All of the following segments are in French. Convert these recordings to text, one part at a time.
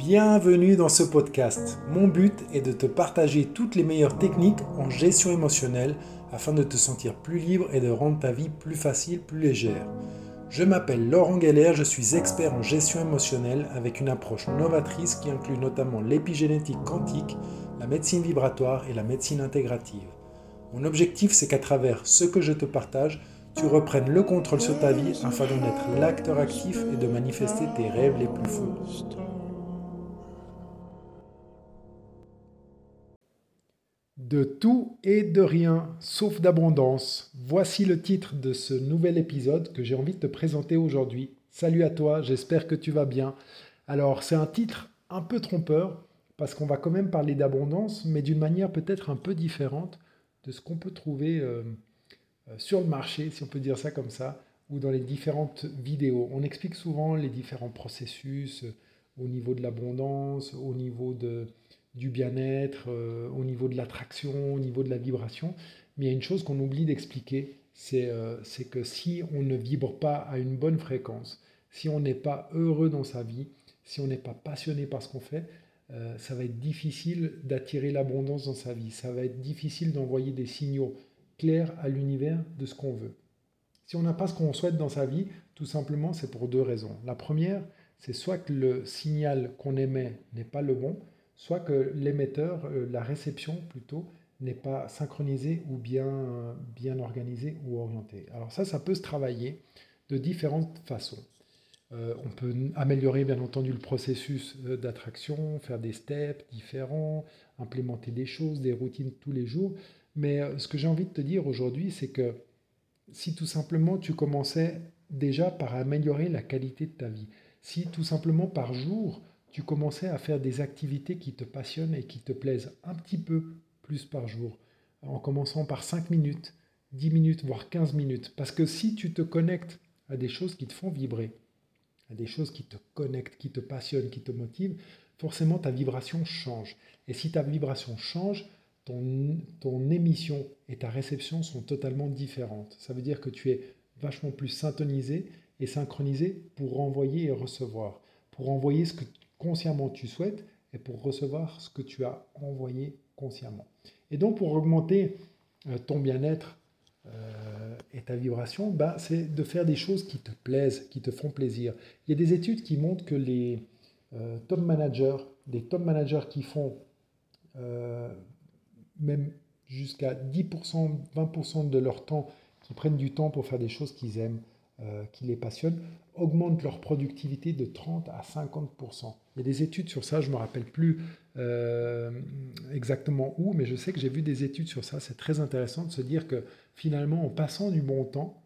Bienvenue dans ce podcast. Mon but est de te partager toutes les meilleures techniques en gestion émotionnelle afin de te sentir plus libre et de rendre ta vie plus facile, plus légère. Je m'appelle Laurent Geller, je suis expert en gestion émotionnelle avec une approche novatrice qui inclut notamment l'épigénétique quantique, la médecine vibratoire et la médecine intégrative. Mon objectif, c'est qu'à travers ce que je te partage, tu reprennes le contrôle sur ta vie afin d'en être l'acteur actif et de manifester tes rêves les plus fous. De tout et de rien, sauf d'abondance. Voici le titre de ce nouvel épisode que j'ai envie de te présenter aujourd'hui. Salut à toi, j'espère que tu vas bien. Alors c'est un titre un peu trompeur parce qu'on va quand même parler d'abondance, mais d'une manière peut-être un peu différente de ce qu'on peut trouver euh, euh, sur le marché, si on peut dire ça comme ça, ou dans les différentes vidéos. On explique souvent les différents processus euh, au niveau de l'abondance, au niveau de, du bien-être, euh, au niveau de l'attraction, au niveau de la vibration. Mais il y a une chose qu'on oublie d'expliquer, euh, c'est que si on ne vibre pas à une bonne fréquence, si on n'est pas heureux dans sa vie, si on n'est pas passionné par ce qu'on fait, euh, ça va être difficile d'attirer l'abondance dans sa vie. Ça va être difficile d'envoyer des signaux clairs à l'univers de ce qu'on veut. Si on n'a pas ce qu'on souhaite dans sa vie, tout simplement, c'est pour deux raisons. La première, c'est soit que le signal qu'on émet n'est pas le bon, soit que l'émetteur, euh, la réception plutôt, n'est pas synchronisée ou bien, bien organisée ou orientée. Alors ça, ça peut se travailler de différentes façons. Euh, on peut améliorer bien entendu le processus euh, d'attraction, faire des steps différents, implémenter des choses, des routines tous les jours. Mais ce que j'ai envie de te dire aujourd'hui, c'est que si tout simplement tu commençais déjà par améliorer la qualité de ta vie, si tout simplement par jour tu commençais à faire des activités qui te passionnent et qui te plaisent un petit peu plus par jour, en commençant par 5 minutes, 10 minutes, voire 15 minutes. Parce que si tu te connectes à des choses qui te font vibrer, à des choses qui te connectent, qui te passionnent, qui te motivent, forcément ta vibration change. Et si ta vibration change, ton, ton émission et ta réception sont totalement différentes. Ça veut dire que tu es vachement plus syntonisé et synchronisé pour renvoyer et recevoir, pour envoyer ce que consciemment tu souhaites et pour recevoir ce que tu as envoyé consciemment. Et donc pour augmenter euh, ton bien-être euh, et ta vibration, bah, c'est de faire des choses qui te plaisent, qui te font plaisir. Il y a des études qui montrent que les euh, top managers, des top managers qui font même jusqu'à 10%, 20% de leur temps, qui prennent du temps pour faire des choses qu'ils aiment, qui les passionnent, augmentent leur productivité de 30 à 50%. Il y a des études sur ça, je ne me rappelle plus euh, exactement où, mais je sais que j'ai vu des études sur ça. C'est très intéressant de se dire que finalement, en passant du bon temps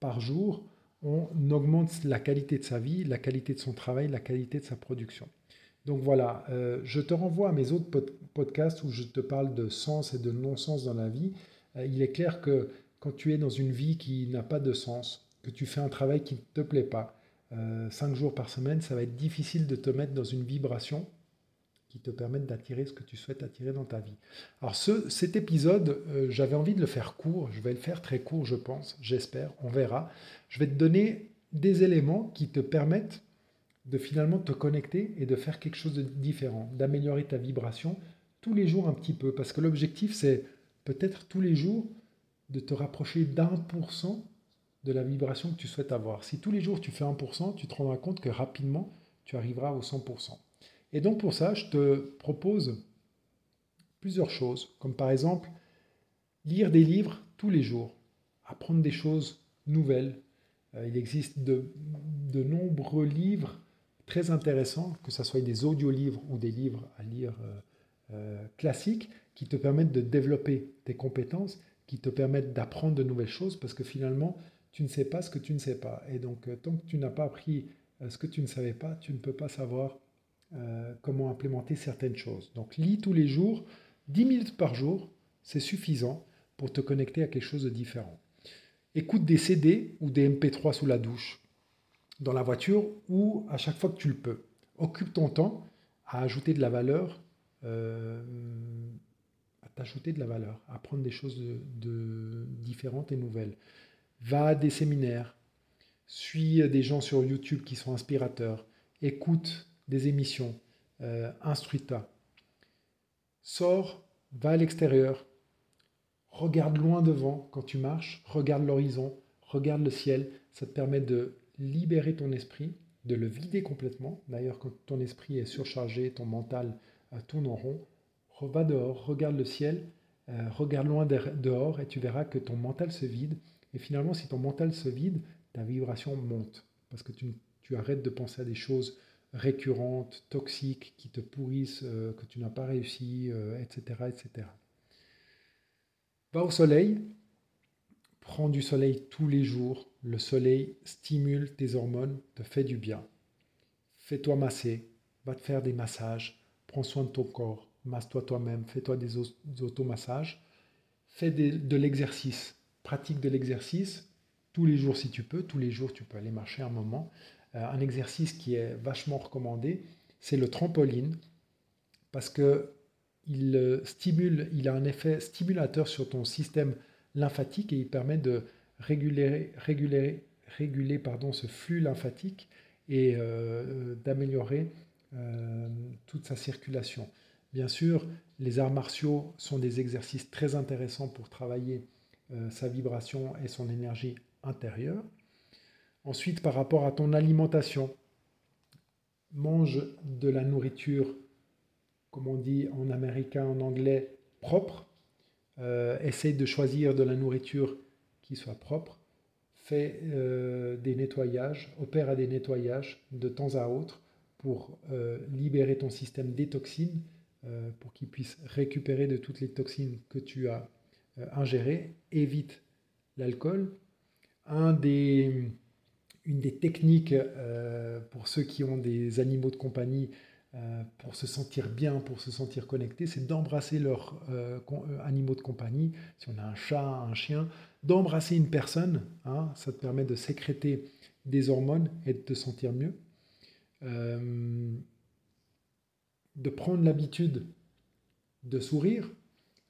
par jour, on augmente la qualité de sa vie, la qualité de son travail, la qualité de sa production. Donc voilà, euh, je te renvoie à mes autres podcasts où je te parle de sens et de non-sens dans la vie. Euh, il est clair que quand tu es dans une vie qui n'a pas de sens, tu fais un travail qui ne te plaît pas, euh, cinq jours par semaine, ça va être difficile de te mettre dans une vibration qui te permette d'attirer ce que tu souhaites attirer dans ta vie. Alors ce, cet épisode, euh, j'avais envie de le faire court, je vais le faire très court je pense, j'espère, on verra. Je vais te donner des éléments qui te permettent de finalement te connecter et de faire quelque chose de différent, d'améliorer ta vibration tous les jours un petit peu, parce que l'objectif c'est peut-être tous les jours de te rapprocher d'un pour cent de la vibration que tu souhaites avoir. Si tous les jours tu fais 1%, tu te rendras compte que rapidement, tu arriveras au 100%. Et donc pour ça, je te propose plusieurs choses, comme par exemple lire des livres tous les jours, apprendre des choses nouvelles. Euh, il existe de, nombreux livres très intéressants, que ce soit des audiolivres ou des livres à lire euh, euh, classiques, qui te permettent de développer tes compétences, qui te permettent d'apprendre de nouvelles choses, parce que finalement, tu ne sais pas ce que tu ne sais pas. Et donc, euh, tant que tu n'as pas appris euh, ce que tu ne savais pas, tu ne peux pas savoir euh, comment implémenter certaines choses. Donc, lis tous les jours, 10 minutes par jour, c'est suffisant pour te connecter à quelque chose de différent. Écoute des CD ou des MP3 sous la douche, dans la voiture ou à chaque fois que tu le peux. Occupe ton temps à ajouter de la valeur, à t'ajouter de la valeur, à apprendre des choses de différentes et nouvelles va à des séminaires, suis des gens sur YouTube qui sont inspirateurs, écoute des émissions, euh, instruis-toi. Sors, va à l'extérieur, regarde loin devant quand tu marches, regarde l'horizon, regarde le ciel. Ça te permet de libérer ton esprit, de le vider complètement. D'ailleurs, quand ton esprit est surchargé, ton mental tourne en rond, va dehors, regarde le ciel, euh, regarde loin dehors et tu verras que ton mental se vide. Et finalement, si ton mental se vide, ta vibration monte parce que tu, arrêtes de penser à des choses récurrentes, toxiques, qui te pourrissent, euh, que tu n'as pas réussi, etc., euh, etc. Va au soleil, prends du soleil tous les jours. Le soleil stimule tes hormones, te fait du bien. Fais-toi masser, va te faire des massages, prends soin de ton corps, masse-toi toi-même, fais-toi des, automassages, fais de l'exercice, pratique de l'exercice tous les jours si tu peux, tous les jours tu peux aller marcher un moment. Euh, un exercice qui est vachement recommandé, c'est le trampoline, parce que il euh, stimule, il a un effet stimulateur sur ton système lymphatique et il permet de réguler, réguler, réguler pardon, ce flux lymphatique et euh, d'améliorer toute sa circulation. Bien sûr, les arts martiaux sont des exercices très intéressants pour travailler euh, sa vibration et son énergie intérieure. Ensuite, par rapport à ton alimentation, mange de la nourriture, comme on dit en américain, en anglais, propre. Euh, essaye de choisir de la nourriture qui soit propre. Fais euh, des nettoyages, opère à des nettoyages de temps à autre pour libérer ton système des toxines pour qu'il puisse récupérer de toutes les toxines que tu as euh, ingérées. Évite l'alcool. Une des techniques euh, pour ceux qui ont des animaux de compagnie pour se sentir bien, pour se sentir connecté, c'est d'embrasser leurs animaux de compagnie. Si on a un chat, un chien, d'embrasser une personne, hein, ça te permet de sécréter des hormones et de te sentir mieux de prendre l'habitude de sourire.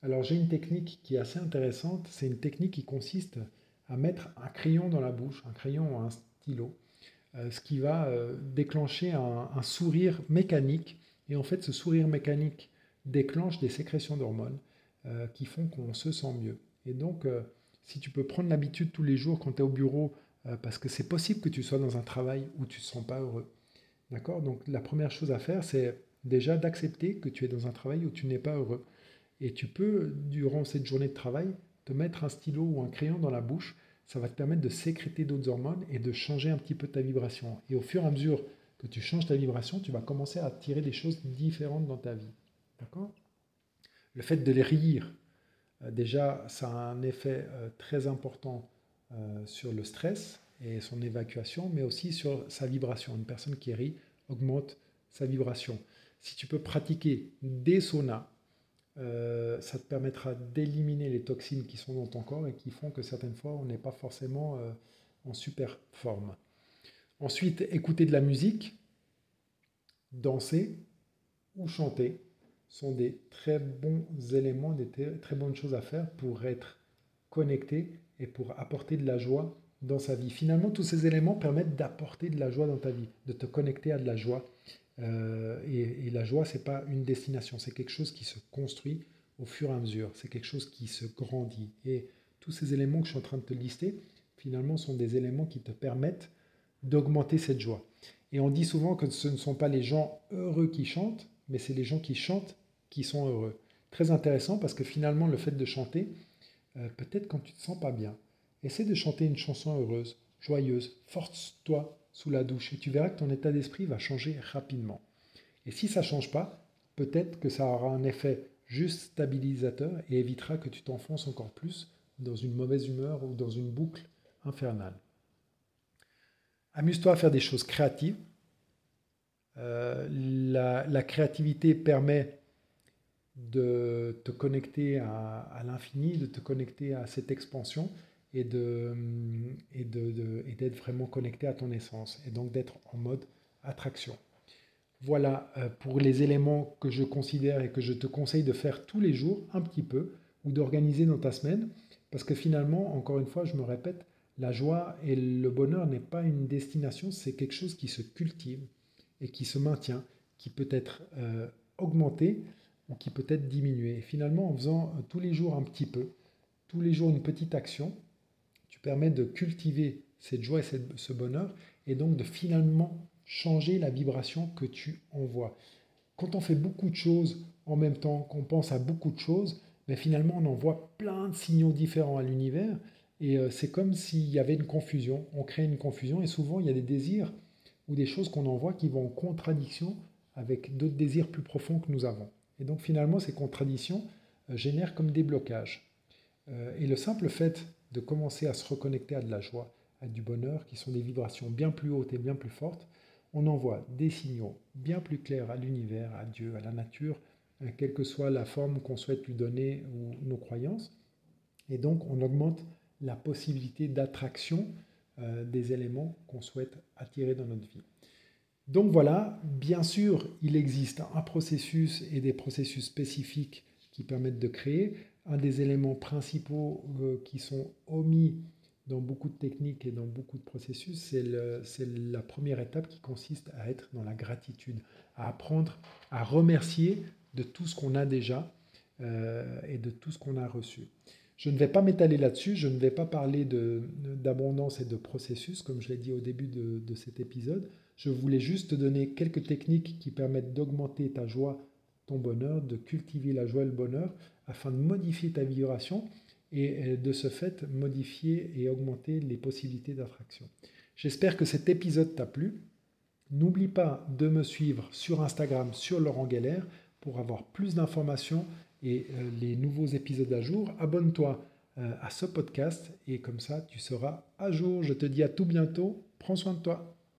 Alors j'ai une technique qui est assez intéressante, c'est une technique qui consiste à mettre un crayon dans la bouche, un crayon ou un stylo, euh, ce qui va euh, déclencher un, sourire mécanique. Et en fait, ce sourire mécanique déclenche des sécrétions d'hormones euh, qui font qu'on se sent mieux. Et donc, si tu peux prendre l'habitude tous les jours quand tu es au bureau, parce que c'est possible que tu sois dans un travail où tu ne te sens pas heureux. D'accord? Donc la première chose à faire, c'est déjà d'accepter que tu es dans un travail où tu n'es pas heureux. Et tu peux, durant cette journée de travail, te mettre un stylo ou un crayon dans la bouche. Ça va te permettre de sécréter d'autres hormones et de changer un petit peu ta vibration. Et au fur et à mesure que tu changes ta vibration, tu vas commencer à attirer des choses différentes dans ta vie. D'accord? Le fait de les rire, euh, déjà, ça a un effet euh, très important euh, sur le stress et son évacuation, mais aussi sur sa vibration. Une personne qui rit augmente sa vibration. Si tu peux pratiquer des saunas, euh, ça te permettra d'éliminer les toxines qui sont dans ton corps et qui font que certaines fois on n'est pas forcément euh, en super forme. Ensuite, écouter de la musique, danser ou chanter sont des très bons éléments, des très bonnes choses à faire pour être connecté et pour apporter de la joie dans sa vie. Finalement, tous ces éléments permettent d'apporter de la joie dans ta vie, de te connecter à de la joie euh, et, la joie, c'est pas une destination, c'est quelque chose qui se construit au fur et à mesure, c'est quelque chose qui se grandit. Et tous ces éléments que je suis en train de te lister, finalement, sont des éléments qui te permettent d'augmenter cette joie. Et on dit souvent que ce ne sont pas les gens heureux qui chantent, mais c'est les gens qui chantent qui sont heureux. Très intéressant parce que finalement, le fait de chanter, euh, peut-être quand tu te sens pas bien, essaie de chanter une chanson heureuse, joyeuse, force-toi sous la douche et tu verras que ton état d'esprit va changer rapidement. Et si ça ne change pas, peut-être que ça aura un effet juste stabilisateur et évitera que tu t'enfonces encore plus dans une mauvaise humeur ou dans une boucle infernale. Amuse-toi à faire des choses créatives. Euh, la, créativité permet de te connecter à l'infini, de te connecter à cette expansion et de et de, et d'être vraiment connecté à ton essence et donc d'être en mode attraction. Voilà euh, pour les éléments que je considère et que je te conseille de faire tous les jours un petit peu ou d'organiser dans ta semaine parce que finalement, encore une fois, je me répète, la joie et le bonheur n'est pas une destination, c'est quelque chose qui se cultive et qui se maintient qui peut être euh, augmenté ou qui peut être diminué. Finalement, en faisant euh, tous les jours un petit peu, tous les jours une petite action, tu permets de cultiver cette joie et ce bonheur et donc de finalement changer la vibration que tu envoies. Quand on fait beaucoup de choses en même temps, qu'on pense à beaucoup de choses, mais finalement on envoie plein de signaux différents à l'univers et euh, c'est comme s'il y avait une confusion, on crée une confusion et souvent il y a des désirs ou des choses qu'on envoie qui vont en contradiction avec d'autres désirs plus profonds que nous avons. Et donc finalement ces contradictions euh, génèrent comme des blocages. Euh, et le simple fait de commencer à se reconnecter à de la joie, à du bonheur, qui sont des vibrations bien plus hautes et bien plus fortes, on envoie des signaux bien plus clairs à l'univers, à Dieu, à la nature, quelle que soit la forme qu'on souhaite lui donner ou nos croyances. Et donc on augmente la possibilité d'attraction euh, des éléments qu'on souhaite attirer dans notre vie. Donc voilà, bien sûr, il existe un processus et des processus spécifiques qui permettent de créer. Un des éléments principaux euh, qui sont omis dans beaucoup de techniques et dans beaucoup de processus, c'est la première étape qui consiste à être dans la gratitude, à apprendre à remercier de tout ce qu'on a déjà euh, et de tout ce qu'on a reçu. Je ne vais pas m'étaler là-dessus, je ne vais pas parler d'abondance et de processus, comme je l'ai dit au début de, de, cet épisode. Je voulais juste te donner quelques techniques qui permettent d'augmenter ta joie, ton bonheur, de cultiver la joie et le bonheur, afin de modifier ta vibration et de ce fait modifier et augmenter les possibilités d'attraction. J'espère que cet épisode t'a plu. N'oublie pas de me suivre sur Instagram sur Laurent Geller pour avoir plus d'informations et euh, les nouveaux épisodes à jour, abonne-toi euh, à ce podcast et comme ça tu seras à jour. Je te dis à tout bientôt. Prends soin de toi.